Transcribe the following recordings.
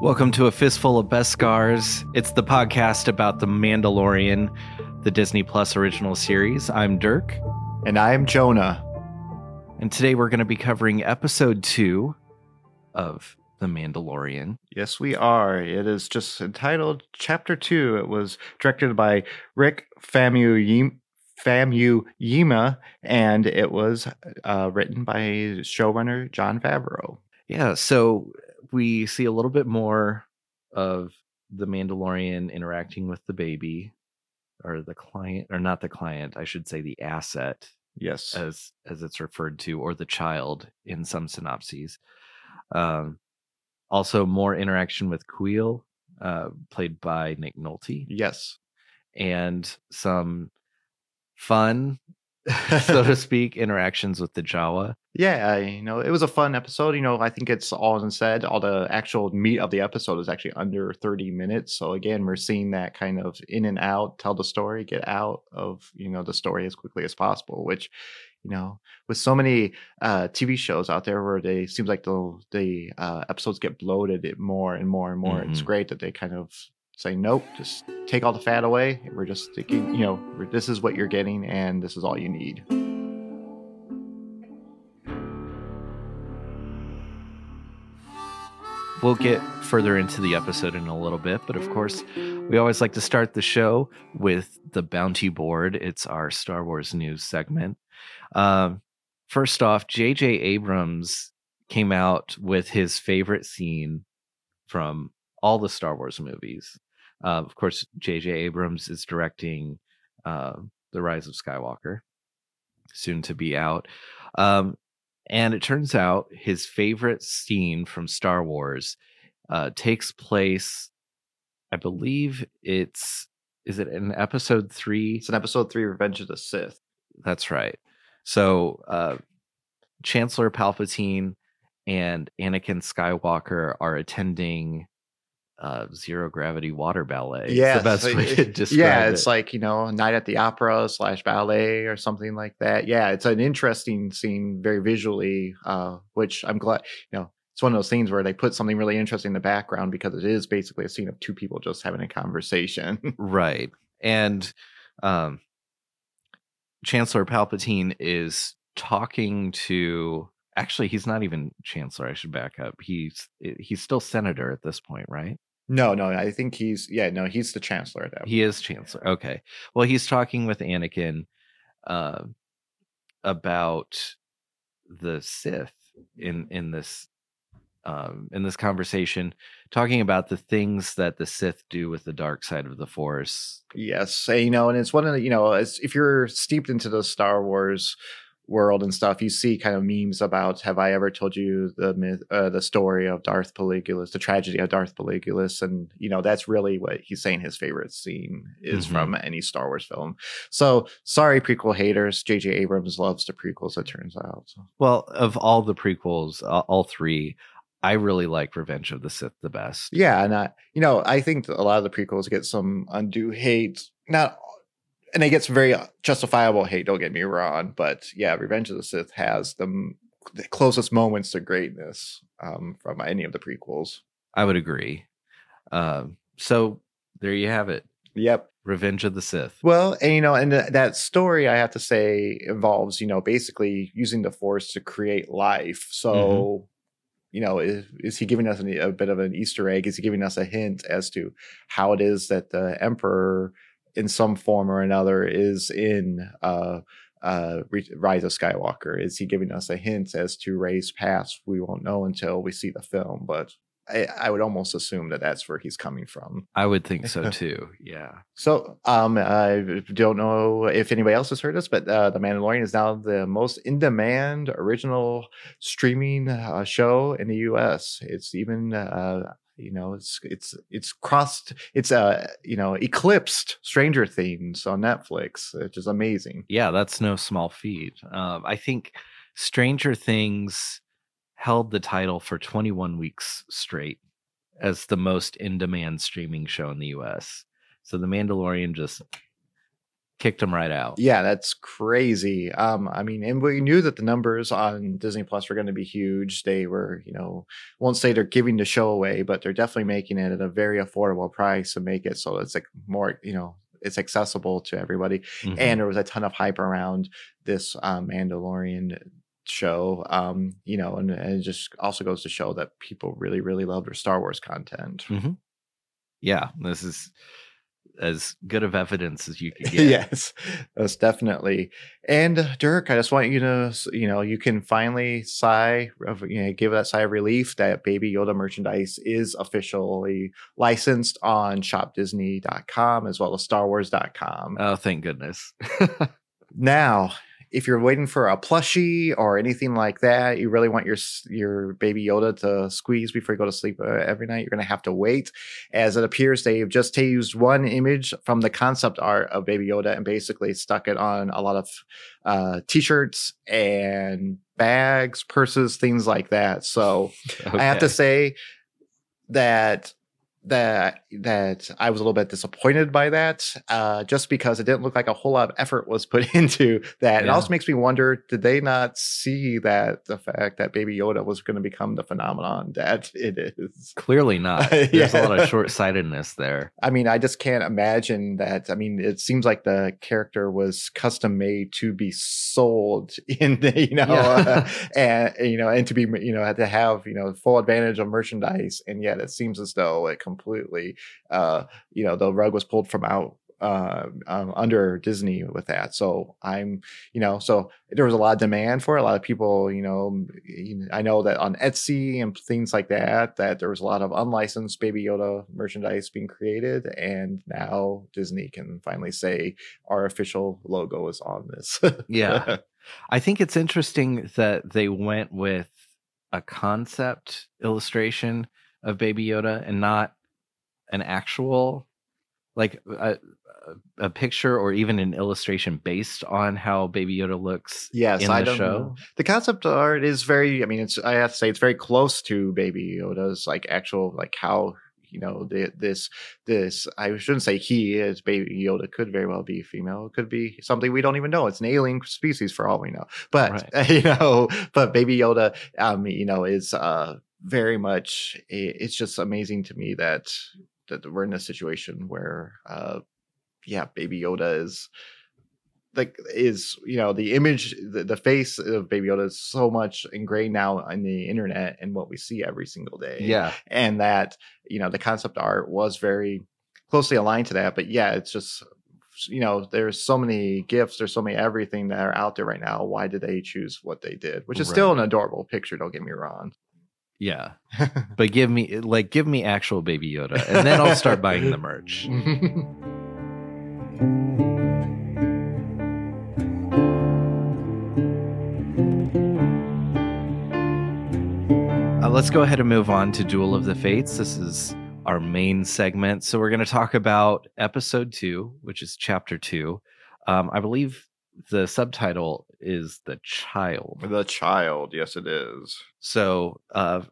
Welcome to a fistful of Beskar. It's the podcast about the Mandalorian, the Disney Plus original series. I'm Dirk, And I'm Jonah. and today we're going to be covering episode two of the Mandalorian. Yes, we are. It is just entitled Chapter 2. It was directed by Rick Famu Famuyiwa, and it was uh, written by showrunner Jon Favreau. Yeah, so we see a little bit more of the Mandalorian interacting with the baby, or the client, or not the client, I should say the asset, Yes. as as it's referred to, or the child in some synopses. Um, also, more interaction with Kuiil, uh, played by Nick Nolte, yes. and some fun, so to speak, interactions with the Jawa. Yeah, you know, it was a fun episode. You know, I think it's all said. All the actual meat of the episode is actually under 30 minutes. So again, we're seeing that kind of in and out, tell the story, get out of, you know, the story as quickly as possible, which, you know, with so many uh TV shows out there where they seems like the the uh episodes get bloated it more and more and more. It's Mhm. great that they kind of say nope, just take all the fat away. We're just thinking, you know, this is what you're getting and this is all you need. We'll get further into the episode in a little bit, but of course, we always like to start the show with the bounty board. It's our Star Wars news segment. Um, first off, J.J. Abrams came out with his favorite scene from all the Star Wars movies. Uh, of course, J.J. Abrams is directing uh, The Rise of Skywalker, soon to be out. Um, and it turns out his favorite scene from Star Wars uh, takes place, I believe it's, is it in episode three? It's in episode three, Revenge of the Sith. That's right. So, uh, Chancellor Palpatine and Anakin Skywalker are attending uh, zero gravity water ballet. It's Yeah, the best so way to describe yeah, it. it's like you know, night at the opera slash ballet or something like that. Yeah, it's an interesting scene, very visually, uh, which I'm glad. You know, it's one of those things where they put something really interesting in the background because it is basically a scene of two people just having a conversation. Right. And um Chancellor Palpatine is talking to actually he's not even chancellor, I should back up. He's he's still senator at this point, right? No, no, I think he's yeah, no, he's the chancellor at that. He is chancellor. Okay. Well, he's talking with Anakin uh about the Sith in in this um in this conversation talking about the things that the Sith do with the dark side of the force Yes, and, you know, and it's one of the you know, as if you're steeped into the Star Wars world and stuff, you see kind of memes about "Have I ever told you the myth, uh, the story of Darth Plagueis, the tragedy of Darth Plagueis?" And you know, that's really what he's saying his favorite scene is Mhm. from any Star Wars film. So sorry, prequel haters. J.J. Abrams loves the prequels. It turns out. Well, of all the prequels, uh, all three, I really like Revenge of the Sith the best. yeah, and I, you know, I think a lot of the prequels get some undue hate. Not and it gets very justifiable hate. Don't get me wrong, but yeah, Revenge of the Sith has the, the closest moments to greatness um, from any of the prequels. I would agree. Um, so there you have it, Yep. Revenge of the Sith. Well, and you know, and th- that story I have to say involves you know basically using the Force to create life. So. You know, is, is he giving us an, a bit of an Easter egg? Is he giving us a hint as to how it is that the Emperor, in some form or another, is in uh, uh, Rise of Skywalker? Is he giving us a hint as to Rey's past? We won't know until we see the film, but I, I would almost assume that that's where he's coming from. I would think so too. Yeah. So, um, I don't know if anybody else has heard this, but uh, The Mandalorian is now the most in-demand original streaming uh, show in the U.S. It's even, uh, you know, it's it's it's crossed, it's uh, you know, eclipsed Stranger Things on Netflix, which is amazing. Yeah, that's no small feat. Um, I think Stranger Things held the title for 21 weeks straight as the most in demand streaming show in the US. So The Mandalorian just kicked him right out. Yeah, that's crazy. Um, I mean, and we knew that the numbers on Disney Plus were going to be huge. They were, you know, won't say they're giving the show away, but they're definitely making it at a very affordable price to make it so it's like more, you know, it's accessible to everybody. Mm-hmm. And there was a ton of hype around this um, Mandalorian show um you know and, and, it just also goes to show that people really really love their star wars content mm-hmm. yeah this is as good of evidence as you could get. yes, that's definitely. And uh, Dirk, I just want you to, you know, you can finally sigh, you know, give that sigh of relief that Baby Yoda merchandise is officially licensed on shopdisney.com as well as starwars.com. Oh, thank goodness. now, if you're waiting for a plushie or anything like that, you really want your your baby Yoda to squeeze before you go to sleep uh, every night, you're going to have to wait. As it appears, they've just used one image from the concept art of Baby Yoda and basically stuck it on a lot of uh, t-shirts and bags, purses, things like that. So okay. I have to say that that that I was a little bit disappointed by that, uh, just because it didn't look like a whole lot of effort was put into that. Yeah. It also makes me wonder: did they not see that the fact that Baby Yoda was going to become the phenomenon that it is? Clearly not. There's yeah. a lot of short sightedness there. I mean, I just can't imagine that. I mean, it seems like the character was custom made to be sold in, the, you know, yeah. uh, and you know, and to be you know to have you know full advantage of merchandise, and yet it seems as though it completely. Uh, you know, the rug was pulled from out uh, um, under Disney with that. So I'm, you know, so there was a lot of demand for it. A lot of people, you know, I know that on Etsy and things like that, that there was a lot of unlicensed Baby Yoda merchandise being created, and now Disney can finally say our official logo is on this. yeah, I think it's interesting that they went with a concept illustration of Baby Yoda and not an actual like a, a picture or even an illustration based on how Baby Yoda looks. Yes, in I the don't show. Know. The concept art is very. I mean, it's. I have to say, it's very close to Baby Yoda's like actual like how you know the, this this i shouldn't say he is baby yoda could very well be female it could be something we don't even know it's an alien species for all we know but right. you know but baby yoda um you know is uh very much it's just amazing to me that that we're in a situation where uh yeah baby yoda is like is you know the image the, the face of baby yoda is so much ingrained now in the internet and what we see every single day. Yeah. And that you know the concept art was very closely aligned to that but yeah it's just you know there's so many gifts there's so many everything that are out there right now. Why did they choose what they did? Which is right. still an adorable picture don't get me wrong yeah. but give me like give me actual baby Yoda and then I'll start buying the merch. uh, let's go ahead and move on to Duel of the Fates. This is our main segment. So we're going to talk about episode 2, which is chapter 2. Um, I believe the subtitle is the child. The child, yes, it is. So, uh,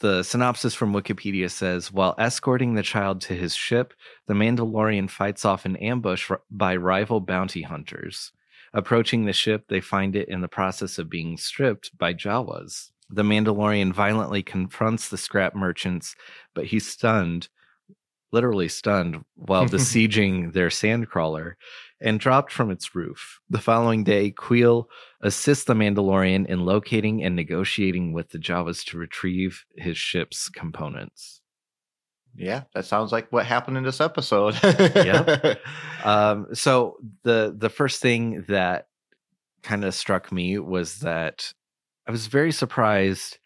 the synopsis from Wikipedia says While escorting the child to his ship, the Mandalorian fights off an ambush by rival bounty hunters. Approaching the ship, they find it in the process of being stripped by Jawas. The Mandalorian violently confronts the scrap merchants, but he's stunned literally stunned while besieging their sandcrawler and dropped from its roof. The following day, Kuiil assists the Mandalorian in locating and negotiating with the Jawas to retrieve his ship's components. Yeah, that sounds like what happened in this episode. yeah. Um, so the the first thing that kind of struck me was that I was very surprised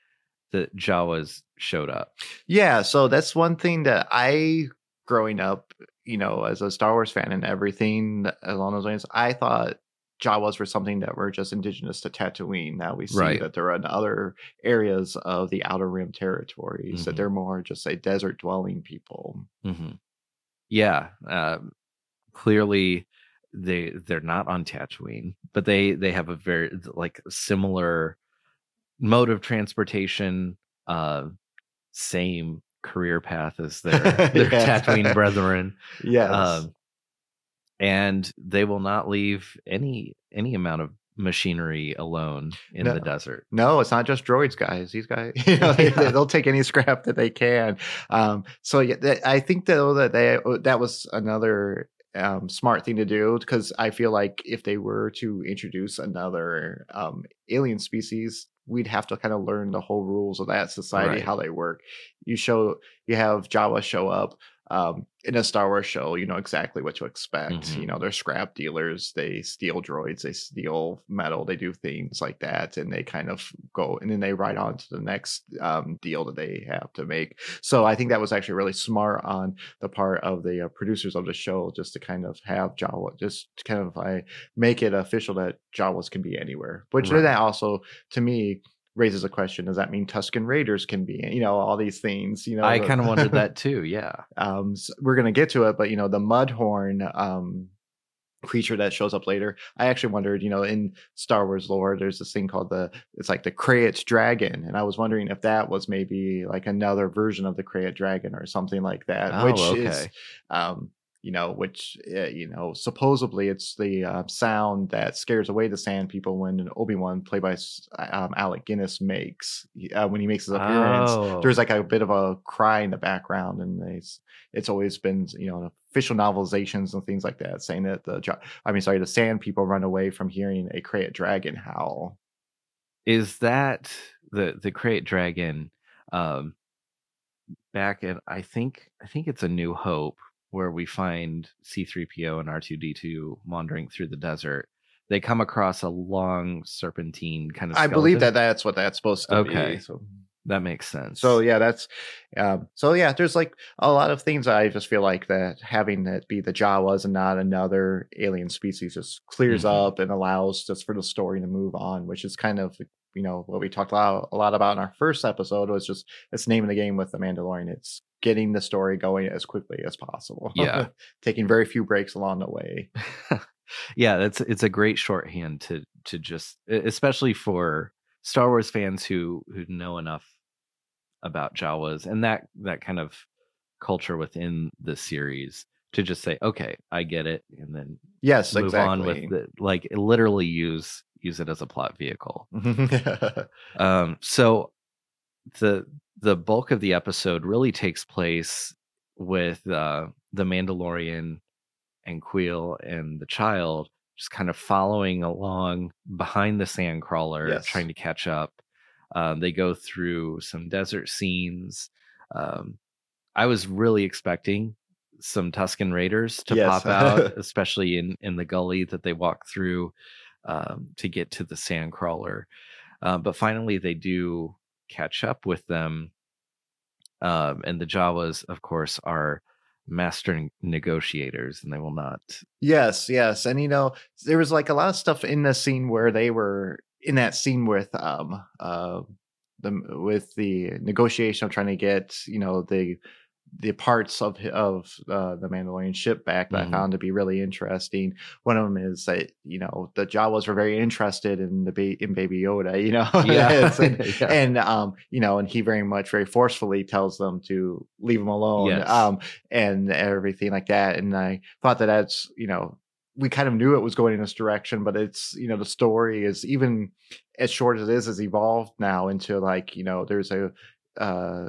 that Jawas showed up. Yeah, so that's one thing that I growing up, you know, as a Star Wars fan and everything along those lines, I thought Jawas were something that were just indigenous to Tatooine. Now we see right. that they're in other areas of the Outer Rim territories, mm-hmm. that they're more just a desert dwelling people. Mm-hmm. Yeah. Uh, clearly they they're not on Tatooine, but they they have a very like similar mode of transportation, uh same career path as their their yeah. Tatooine brethren. Yes. Um, and they will not leave any any amount of machinery alone in No. the desert. No, it's not just droids, guys. These guys, you know, they, will take any scrap that they can. Um, so yeah, I think though that they uh, that was another um, smart thing to do because I feel like if they were to introduce another um, alien species, we'd have to kind of learn the whole rules of that society, Right. how they work. You show you have Jawa show up. Um, in a Star Wars show, you know exactly what to expect. Mhm. You know, they're scrap dealers. They steal droids. They steal metal. They do things like that, and they kind of go and then they ride on to the next um, deal that they have to make. So I think that was actually really smart on the part of the uh, producers of the show, just to kind of have Jawa, just to kind of uh, make it official that Jawas can be anywhere. Which then Right. that also, to me. Raises a question: Does that mean Tusken Raiders can be, you know, all these things? You know, I kind of wondered that too. Yeah. um s- we're gonna get to it but you know the mudhorn um creature that shows up later i actually wondered you know in star wars lore there's this thing called the it's like the krayt dragon and i was wondering if that was maybe like another version of the krayt dragon or something like that Oh, which okay. is um you know which uh, you know supposedly it's the uh, sound that scares away the sand people when obi-wan played by um, alec guinness makes uh, when he makes his appearance Oh. there's like a bit of a cry in the background and it's it's always been you know official novelizations and things like that saying that the i mean sorry the sand people run away from hearing a krayt dragon howl is that the the krayt dragon um back in i think i think it's a new hope where we find c3po and r2d2 wandering through the desert they come across a long serpentine kind of i believe that that's what that's supposed to Okay. be Okay. so that makes sense so yeah that's um so yeah there's like a lot of things i just feel like that having it be the jawas and not another alien species just clears Mhm. up and allows just for the story to move on which is kind of you know what we talked a lot, a lot about in our first episode was just it's name of the game with the mandalorian it's getting the story going as quickly as possible. Yeah. taking very few breaks along the way. Yeah that's it's a great shorthand to to just especially for star wars fans who who know enough about jawas and that that kind of culture within the series to just say okay i get it and then yes move exactly on with the like literally use use it as a plot vehicle. Um so the the bulk of the episode really takes place with uh the mandalorian and queel and the child just kind of following along behind the sandcrawler Yes. trying to catch up um, they go through some desert scenes um i was really expecting some tusken raiders to Yes. pop out especially in in the gully that they walk through um, to get to the sandcrawler uh, but finally they do catch up with them um, and the jawas of course are master negotiators and they will not Yes, yes. And you know, there was like a lot of stuff in the scene where they were in that scene with um uh the with the negotiation of trying to get, you know, the the parts of of uh, the Mandalorian ship back that Mhm. I found to be really interesting. One of them is that you know the Jawas were very interested in the ba- in Baby Yoda, you know, It's- and, Yeah. and um you know, and he very much very forcefully tells them to leave him alone. Yes. Um, and everything like that. And I thought that that's, you know, we kind of knew it was going in this direction, but it's, you know, the story is even as short as it is, has evolved now into like, you know, there's a, uh,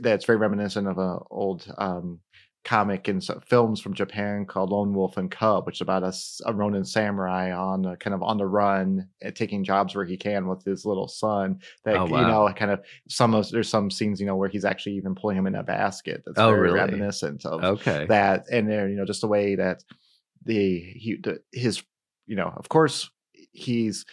that's very reminiscent of an old, um, comic and films from Japan called Lone Wolf and Cub, which is about a Ronin samurai on uh, kind of on the run, and taking jobs where he can with his little son. That Oh, you know, kind of some of there's some scenes you know where he's actually even pulling him in a basket. That's Oh, very really? reminiscent of okay that and then you know just the way that the he the, his you know of course he's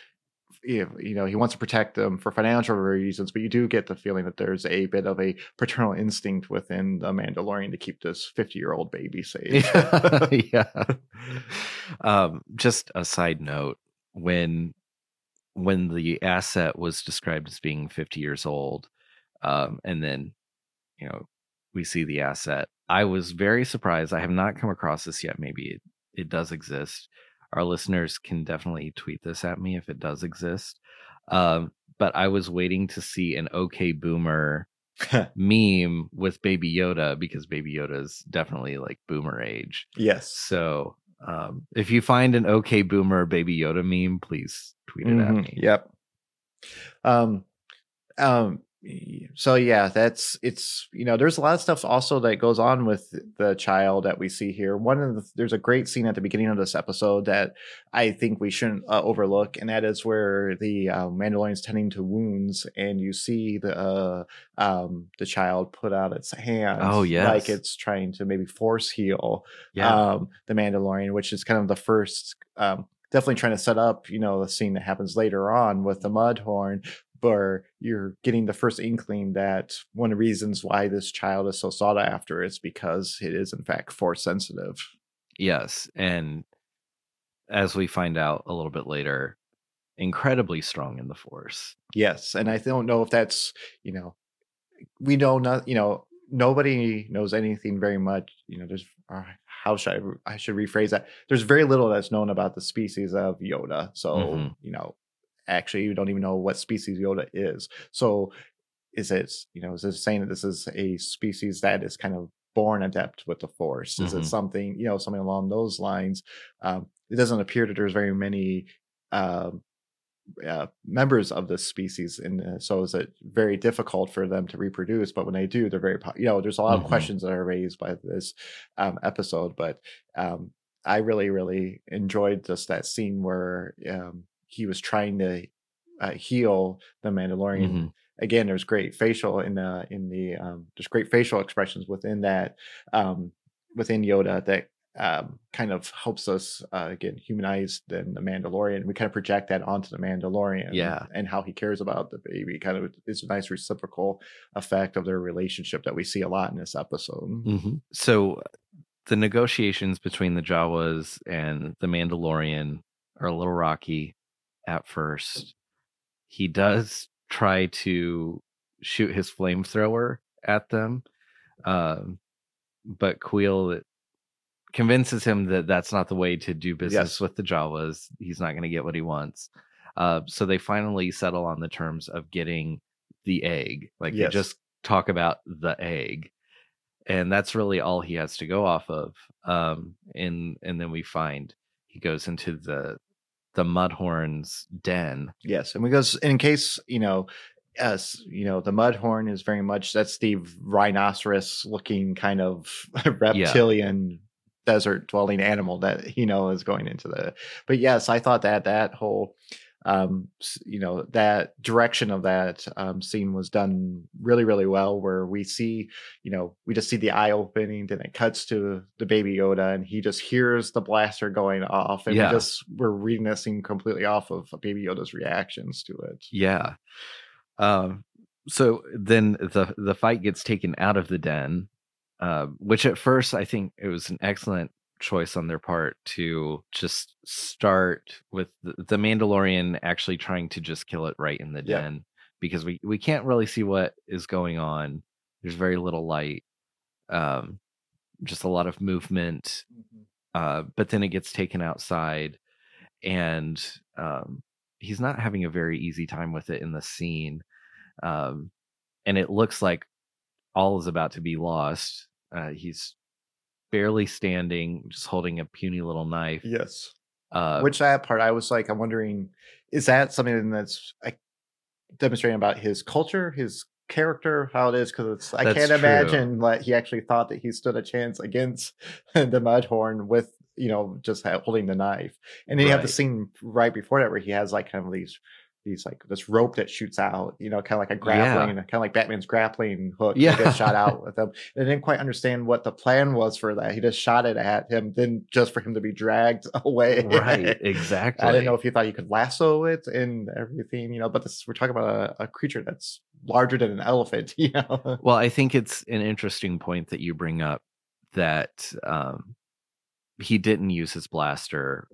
you know, he wants to protect them for financial reasons but you do get the feeling that there's a bit of a paternal instinct within the mandalorian to keep this 50 year old baby safe yeah. Um, just a side note: when when the asset was described as being 50 years old, um, and then you know we see the asset, I was very surprised. I have not come across this yet. Maybe it, it does exist. Our listeners can definitely tweet this at me if it does exist. Um, but I was waiting to see an OK Boomer meme with Baby Yoda because Baby Yoda is definitely like Boomer age. yes So Um, if you find an OK Boomer Baby Yoda meme, please tweet it Mhm, at me. Yep. Um, um, so yeah, that's it's you know there's a lot of stuff also that goes on with the child that we see here. One of the there's a great scene at the beginning of this episode that I think we shouldn't uh, overlook, and that is where the uh, Mandalorian's tending to wounds, and you see the uh, um the child put out its hand, Oh, yeah like it's trying to maybe force heal Yeah. um, the Mandalorian, which is kind of the first, um, definitely trying to set up, you know, the scene that happens later on with the Mudhorn, where you're getting the first inkling that one of the reasons why this child is so sought after is because it is in fact force sensitive. yes. And as we find out a little bit later, incredibly strong in the Force. Yes, and I don't know if that's, you know, we know not, you know, nobody knows anything very much. You know, there's uh, how should I, I should rephrase that? There's very little that's known about the species of Yoda. So Mhm. you know, actually, you don't even know what species Yoda is. So is it, you know, is it saying that this is a species that is kind of born adept with the Force? Is Mhm. it something, you know, something along those lines? Um, it doesn't appear that there's very many. Um, uh, members of this species, and uh, so is it very difficult for them to reproduce. But when they do, they're very, you know, there's a lot Mhm. of questions that are raised by this um, episode. But um, I really, really enjoyed just that scene where um, he was trying to uh, heal the Mandalorian. Mhm. Again, there's great facial in the in the um, there's great facial expressions within that um, within Yoda that um, kind of helps us uh, again humanize then the Mandalorian. We kind of project that onto the Mandalorian, Yeah. and how he cares about the baby. Kind of it's a nice reciprocal effect of their relationship that we see a lot in this episode. Mhm. So the negotiations between the Jawas and the Mandalorian are a little rocky at first. He does try to shoot his flamethrower at them, um, but Kuiil convinces him that that's not the way to do business Yes. with the Jawas. He's not going to get what he wants. Uh, so they finally settle on the terms of getting the egg. Like Yes. they just talk about the egg and that's really all he has to go off of um and and then we find he goes into the the mudhorn's den Yes, and because in case you know, as you know, the Mudhorn is very much that's the rhinoceros looking kind of reptilian desert dwelling animal that you know is going into the. But yes, I thought that that whole um you know that direction of that um scene was done really really well where we see you know we just see the eye opening then it cuts to the baby yoda and he just hears the blaster going off and Yeah. we just we're reading this scene completely off of baby yoda's reactions to it yeah um so then the the fight gets taken out of the den uh, which at first i think it was an excellent choice on their part to just start with the, the mandalorian actually trying to just kill it right in the Yeah. den because we we can't really see what is going on. There's very little light um just a lot of movement uh, but then it gets taken outside and um, he's not having a very easy time with it in the scene um, and it looks like all is about to be lost. Uh, he's barely standing just holding a puny little knife yes. uh, which that part i was like i'm wondering is that something that's like demonstrating about his culture his character how it is? Because it's i can't true. imagine that he actually thought that he stood a chance against the mudhorn with you know just holding the knife. And then you have the scene right before that where he has like kind of these these like this rope that shoots out you know kind of like a grappling kind of like batman's grappling hook. Yeah. that gets shot out with him. And I didn't quite understand what the plan was for that. He just shot it at him then just for him to be dragged away. Right exactly I didn't know if you thought you could lasso it and everything, you know, but this we're talking about a, a creature that's larger than an elephant, you know. Well, I think it's an interesting point that you bring up that um, he didn't use his blaster,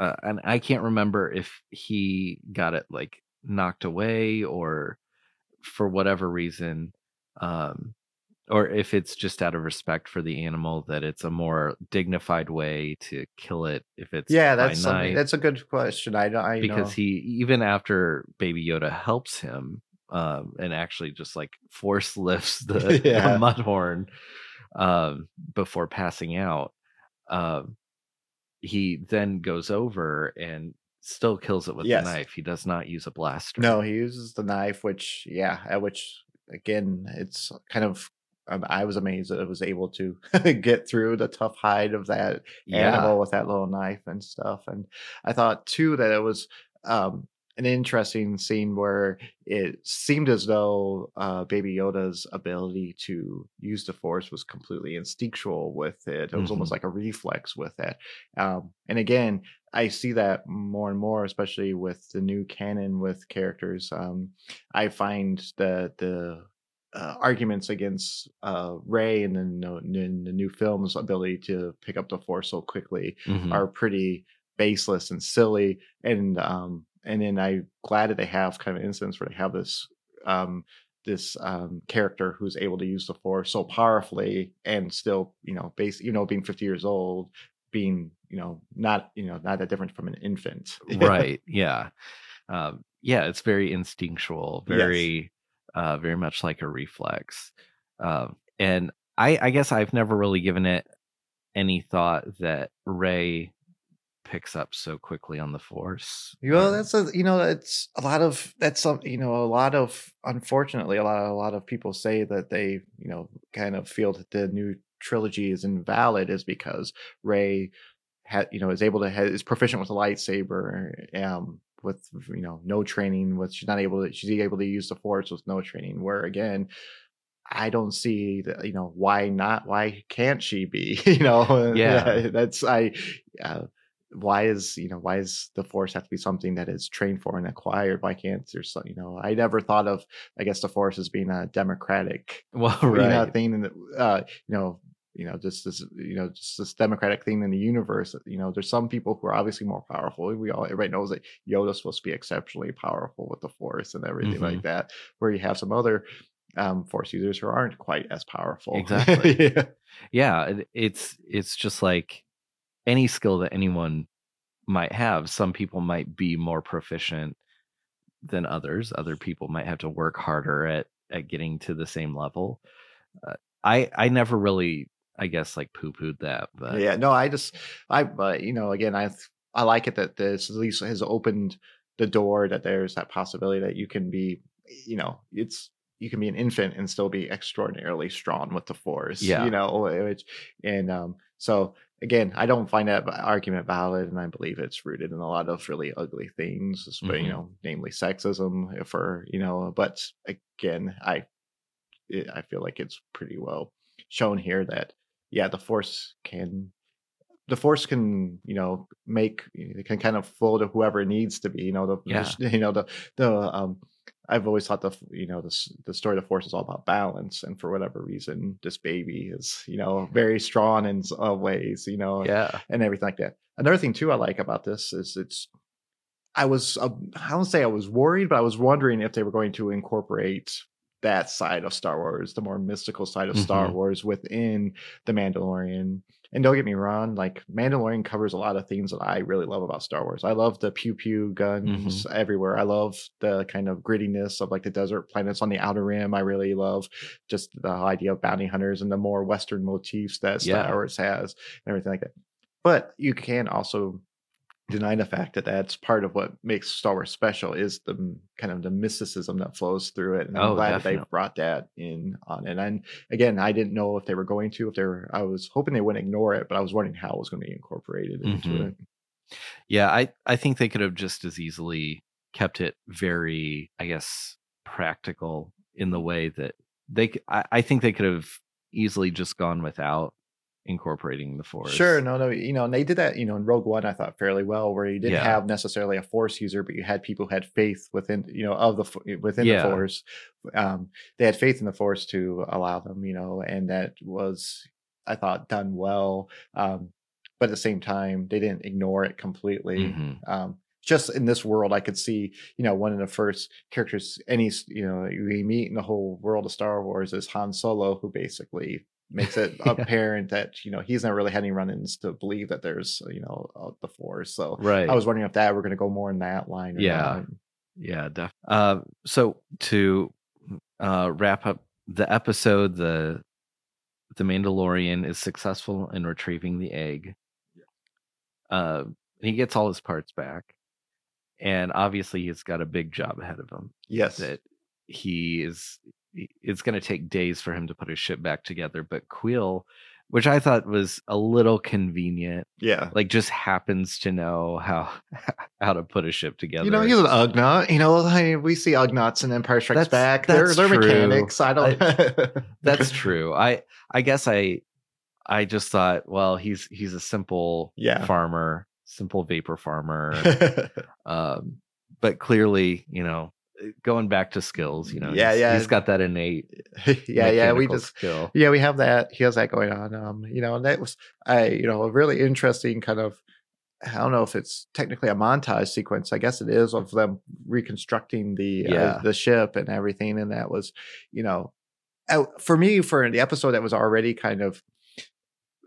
uh, and I can't remember if he got it like knocked away or for whatever reason, um, or if it's just out of respect for the animal that it's a more dignified way to kill it if it's yeah, that's something, that's a good question. I don't I because know. he even after baby yoda helps him um and actually just like force lifts the, Yeah. the mudhorn um before passing out um he then goes over and still kills it with Yes. the knife. He does not use a blaster. No, he uses the knife, which yeah, at which again, it's kind of. Um, I was amazed that it was able to get through the tough hide of that Yeah. animal with that little knife and stuff. And I thought too that it was um, an interesting scene where it seemed as though uh, Baby Yoda's ability to use the Force was completely instinctual with it. It was almost like a reflex with it. Um, and again, I see that more and more, especially with the new canon with characters. Um, I find that the uh, arguments against uh, Rey and then the, in the new film's ability to pick up the Force so quickly Mhm. are pretty baseless and silly. And um, and then I'm glad that they have kind of an instance where they have this um, this um, character who's able to use the Force so powerfully and still, you know, base, you know, being 50 years old, being, you know, not, you know, not that different from an infant. right. Yeah. Um, yeah, it's very instinctual, Yes. very uh very much like a reflex. Um and I I guess I've never really given it any thought that Rey picks up so quickly on the force. Well, or- that's a you know it's a lot of that's some you know a lot of unfortunately a lot a lot of people say that they you know kind of feel that the new trilogy is invalid is because Rey had you know is able to ha is proficient with a lightsaber um with you know no training with she's not able to she's able to use the force with no training where again I don't see that you know why not why can't she be you know Yeah. that's I uh, why is you know why is the force have to be something that is trained for and acquired why can't there's you know i never thought of i guess the force as being a democratic well, you know, right. thing in the uh you know you know just this you know just this democratic thing in the universe you know there's some people who are obviously more powerful we all everybody knows that yoda's supposed to be exceptionally powerful with the force and everything like that where you have some other um force users who aren't quite as powerful Exactly. yeah. yeah it- it's it's just like any skill that anyone might have some people might be more proficient than others other people might have to work harder at at getting to the same level uh, i i never really i guess like poo-pooed that but yeah no i just i but you know again i i like it that this at least has opened the door that there's that possibility that you can be you know it's you can be an infant and still be extraordinarily strong with the force Yeah. you know which and um so again i don't find that argument valid and i believe it's rooted in a lot of really ugly things but Mhm. you know namely sexism for you know but again i it, i feel like it's pretty well shown here that yeah the force can the force can you know make it can kind of flow to whoever it needs to be you know the, the Yeah. you know the the um I've always thought the you know the the story of the force is all about balance, and for whatever reason, this baby is you know very strong in s- uh, ways, you know, yeah and everything like that. Another thing too I like about this is it's I was uh, I don't say I was worried, but I was wondering if they were going to incorporate that side of Star Wars, the more mystical side of Star Mhm. Wars within the Mandalorian. And don't get me wrong, like Mandalorian covers a lot of things that I really love about Star Wars. I love the pew pew guns everywhere. I love the kind of grittiness of like the desert planets on the outer rim. I really love just the idea of bounty hunters and the more Western motifs that Star Yeah. Wars has and everything like that. But you can also deny the fact that that's part of what makes Star Wars special is the kind of the mysticism that flows through it. And I'm Oh, glad that definitely. they brought that in on it. And again, I didn't know if they were going to, if they were, I was hoping they wouldn't ignore it, but I was wondering how it was going to be incorporated into Mhm. it. yeah i i think they could have just as easily kept it very i guess practical in the way that they I think they could have easily just gone without incorporating the force Sure, no, no, you know, and they did that, you know, in Rogue One, I thought fairly well, where you didn't Yeah. have necessarily a Force user, but you had people who had faith within, you know, of the within Yeah. the Force. Um, they had faith in the Force to allow them, you know, and that was, I thought, done well. Um, but at the same time, they didn't ignore it completely. Mhm. Um, just in this world, I could see, you know, one of the first characters, any, you know, we meet in the whole world of Star Wars is Han Solo, who basically makes it Yeah. apparent that you know he's not really had any run-ins to believe that there's you know uh, the force so right i was wondering if that we're going to go more in that line Yeah. not. Yeah, definitely. uh, so to uh, wrap up the episode, the the Mandalorian is successful in retrieving the egg. Yeah. Uh, he gets all his parts back, and obviously he's got a big job ahead of him. Yes. That he is. It's going to take days for him to put his ship back together. But Kuiil, which I thought was a little convenient, Yeah. like just happens to know how how to put a ship together. You know, he's an Ugnaught. You know, I mean, we see Ugnaughts in Empire Strikes That's- Back. They're they're true. mechanics. I don't. That's true. I I guess I I just thought, well, he's he's a simple Yeah. farmer, simple vapor farmer. um, but clearly, you know, going back to skills, you know, Yeah, he's- yeah. he's got that innate yeah, yeah. We just skill. yeah, we have that. He has that going on. Um, you know, and that was I, you know, a really interesting kind of. I don't know if it's technically a montage sequence. I guess it is of them reconstructing the Yeah. uh, the ship and everything, and that was, you know, uh, for me for the episode that was already kind of.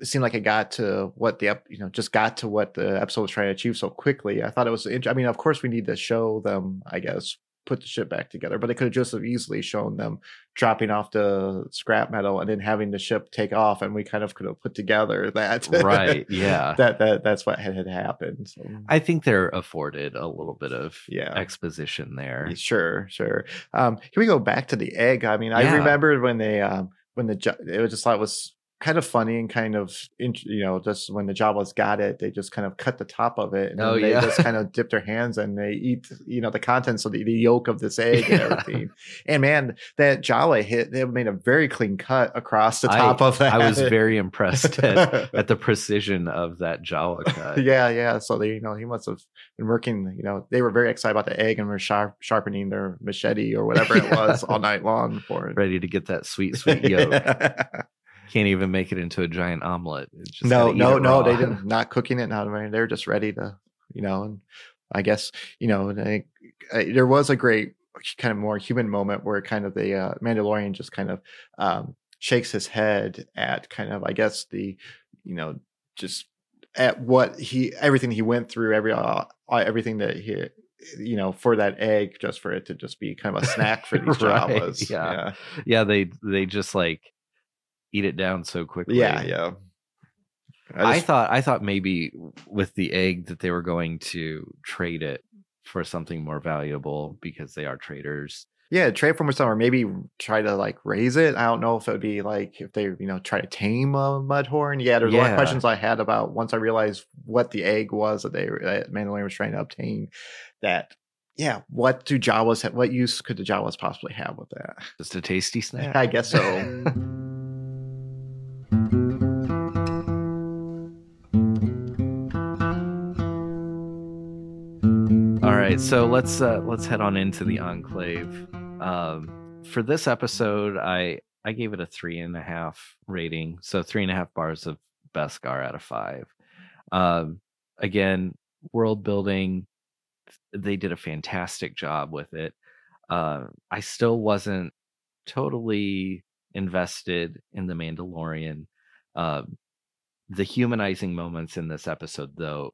It seemed like it got to what the you know just got to what the episode was trying to achieve so quickly. I thought it was. I mean, of course, we need to show them. I guess put the ship back together, but they could have just have easily shown them dropping off the scrap metal and then having the ship take off, and we kind of could have put together that Right. Yeah. that that that's what had, had happened. So, I think they're afforded a little bit of yeah. exposition there. Sure, sure. Um, can we go back to the egg? I mean, I Yeah. remember when they um when the it was just thought it was kind of funny and kind of you know just when the Jawas got it, they just kind of cut the top of it and Oh, they yeah. just kind of dip their hands and they eat you know the contents of the, the yolk of this egg and everything. And man, that Jawa hit they made a very clean cut across the I- top of that. I was very impressed at, at the precision of that Jawa cut. yeah, yeah. So they, you know, he must have been working. You know, they were very excited about the egg and were sharp, sharpening their machete or whatever it was all night long for it. Ready to get that sweet, sweet yolk. Can't even make it into a giant omelet. It's just no, no, no. They didn't. Not cooking it. Not they were just ready to, you know. And I guess you know, they, uh, there was a great kind of more human moment where kind of the uh, Mandalorian just kind of um, shakes his head at kind of I guess the you know just at what he everything he went through every uh, everything that he you know for that egg just for it to just be kind of a snack for these Right, Jawas. yeah. yeah, they they just like eat it down so quickly. yeah, yeah. I, just- thought I thought maybe with the egg that they were going to trade it for something more valuable because they are traders. Yeah, trade from some or maybe try to like raise it. I don't know if it would be like if they, you know, try to tame a mudhorn. Yeah, there's a lot of questions I had about once I realized what the egg was that they that Mandalorian was trying to obtain. That yeah, what do Jawas have? What use could the Jawas possibly have with that? Just a tasty snack. I guess so. right, so let's uh, let's head on into the enclave. Um, for this episode, I I gave it a three and a half rating, so three and a half bars of Beskar out of five. Um, again, world building, they did a fantastic job with it. Uh, I still wasn't totally invested in the Mandalorian. Um, the humanizing moments in this episode, though,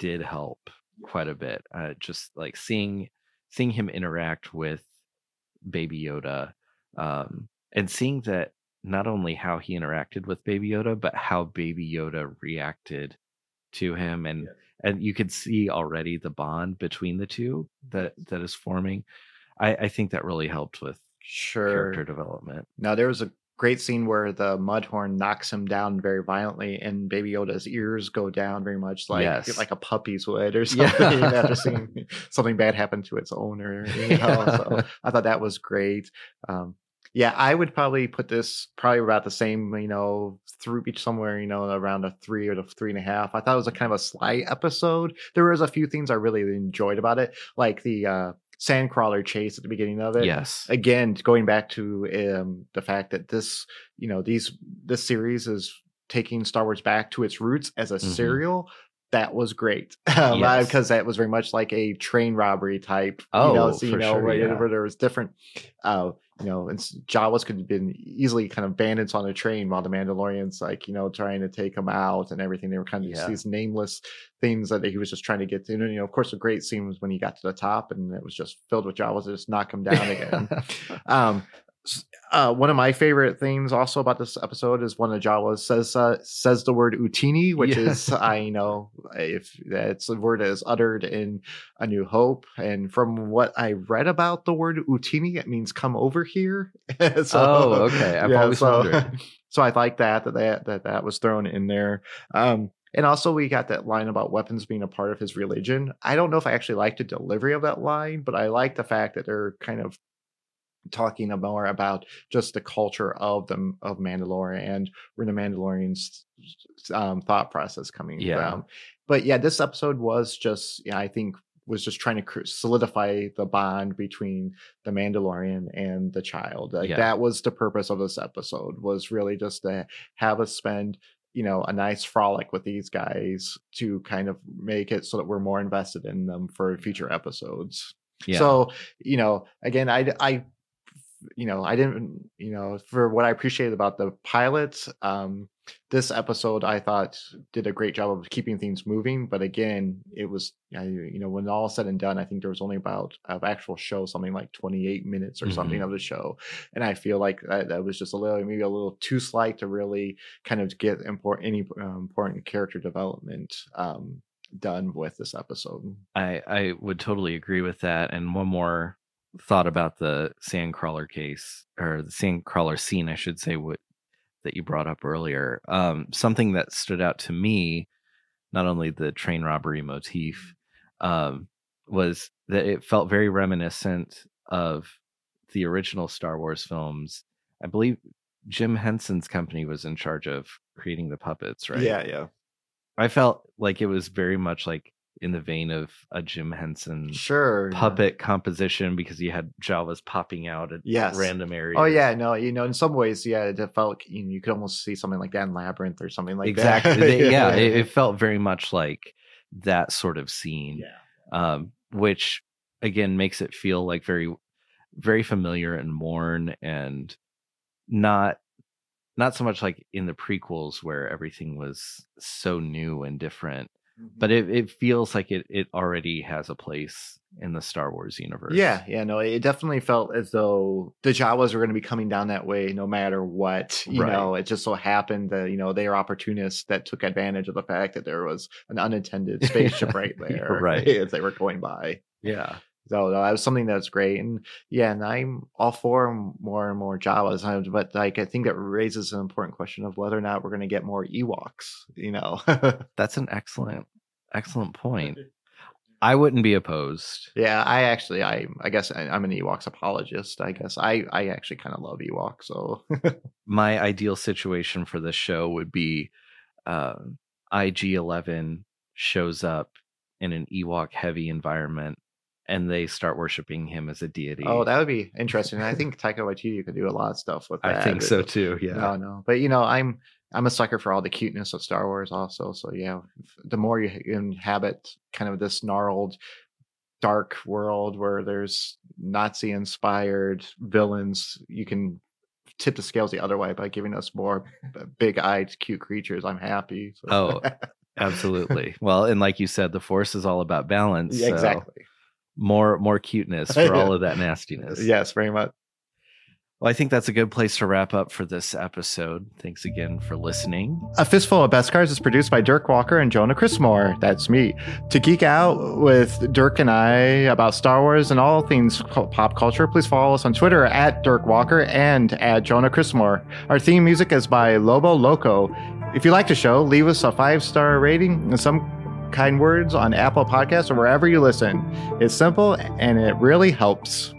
did help quite a bit. Uh, just like seeing seeing him interact with Baby Yoda, um, and seeing that not only how he interacted with Baby Yoda, but how Baby Yoda reacted to him, and and you could see already the bond between the two that that is forming. I, I think that really helped with Sure. character development. Now there was a great scene where the mudhorn knocks him down very violently, and Baby Yoda's ears go down very much like Yes. like a puppy's would or Yeah. something after seeing something bad happen to its owner. You know? So I thought that was great. Um, yeah, I would probably put this probably about the same, you know, through each somewhere, you know, around a three or the three and a half. I thought it was a kind of a sly episode. There was a few things I really enjoyed about it, like the uh, sandcrawler chase at the beginning of it Yes. again going back to um, the fact that this you know these this series is taking star wars back to its roots as a Mhm. serial that was great um, Yes. because that was very much like a train robbery type you Oh, know so you for know sure, where, yeah. where there was different uh you know and jawas could have been easily kind of bandits on a train while the mandalorians like you know trying to take them out and everything. They were kind of just these nameless things that he was just trying to get to. And you know of course a great scene was when he got to the top and it was just filled with jawas to just knock him down again. Um uh, one of my favorite things also about this episode is one of Jawas says uh, says the word Utinni, which yeah. is I know if that's a word that is uttered in A New Hope, and from what I read about the word Utinni, it means come over here. so, oh, okay. I've yeah, always so, wondered. So I like that that that that, that was thrown in there. Um, and also, we got that line about weapons being a part of his religion. I don't know if I actually like the delivery of that line, but I like the fact that they're kind of talking more about just the culture of the of Mandalore and where the Mandalorian's um, thought process coming yeah. from. But yeah, this episode was just, yeah, I think was just trying to solidify the bond between the Mandalorian and the child. Like yeah. that was the purpose of this episode was really just to have us spend you know a nice frolic with these guys to kind of make it so that we're more invested in them for future episodes yeah. so you know again i i you know i didn't you know for what i appreciated about the pilots um this episode i thought did a great job of keeping things moving but again it was you know when all said and done i think there was only about of actual show something like 28 minutes or mm-hmm. something of the show and i feel like that, that, was just a little maybe a little too slight to really kind of get important any uh, important character development um done with this episode i i would totally agree with that and one more thought about the sandcrawler case or the sandcrawler scene i should say what that you brought up earlier. Um, something that stood out to me, not only the train robbery motif, um, was that it felt very reminiscent of the original Star Wars films. I believe Jim Henson's company was in charge of creating the puppets, right? Yeah, yeah. I felt like it was very much like in the vein of a Jim Henson sure puppet yeah. composition because you had Jawas popping out at yes. random areas. Oh yeah, no, you know, in some ways, yeah, it felt you, know, you could almost see something like that in Labyrinth or something like exactly. that. Exactly. yeah, it, it, felt very much like that sort of scene. Yeah. Um, which again makes it feel like very, very familiar and worn and not not so much like in the prequels where everything was so new and different but mm-hmm. it, it feels like it it already has a place in the Star Wars universe. Yeah, yeah, no, it definitely felt as though the Jawas were going to be coming down that way no matter what. You right. know, it just so happened that you know they are opportunists that took advantage of the fact that there was an unintended spaceship right there, right, as they were going by. Yeah. So that was something that's great, and yeah, and I'm all for more and more Jawas, but like I think that raises an important question of whether or not we're going to get more Ewoks. You know, that's an excellent, excellent point. I wouldn't be opposed. Yeah, I actually, I, I guess I, am an Ewoks apologist. I guess I, I actually kind of love Ewoks. So my ideal situation for this show would be, uh, IG Eleven shows up in an Ewok heavy environment and they start worshiping him as a oh, deity. Oh, that would be interesting. I think Taika Waititi you could do a lot of stuff with that. I think so too. Yeah. No, no, but you know, I'm I'm a sucker for all the cuteness of Star Wars, also. So yeah, the more you inhabit kind of this gnarled, dark world where there's Nazi-inspired villains, you can tip the scales the other way by giving us more big-eyed, cute creatures. I'm happy. So. Oh. Absolutely. Well, and like you said, the force is all about balance. Yeah, exactly more more cuteness for all of that nastiness. Yes, very much. Well, I think that's a good place to wrap up for this episode. Thanks again for listening. A Fistful of Beskars is produced by Dirk Walker and Jonah Chrismore. That's me. To geek out with Dirk and I about Star Wars and all things pop culture, please follow us on Twitter at Dirk Walker and at Jonah Chrismore. Our theme music is by Lobo Loco. If you like the show, leave us a five star rating and some kind words on Apple Podcasts or wherever you listen. It's simple and it really helps.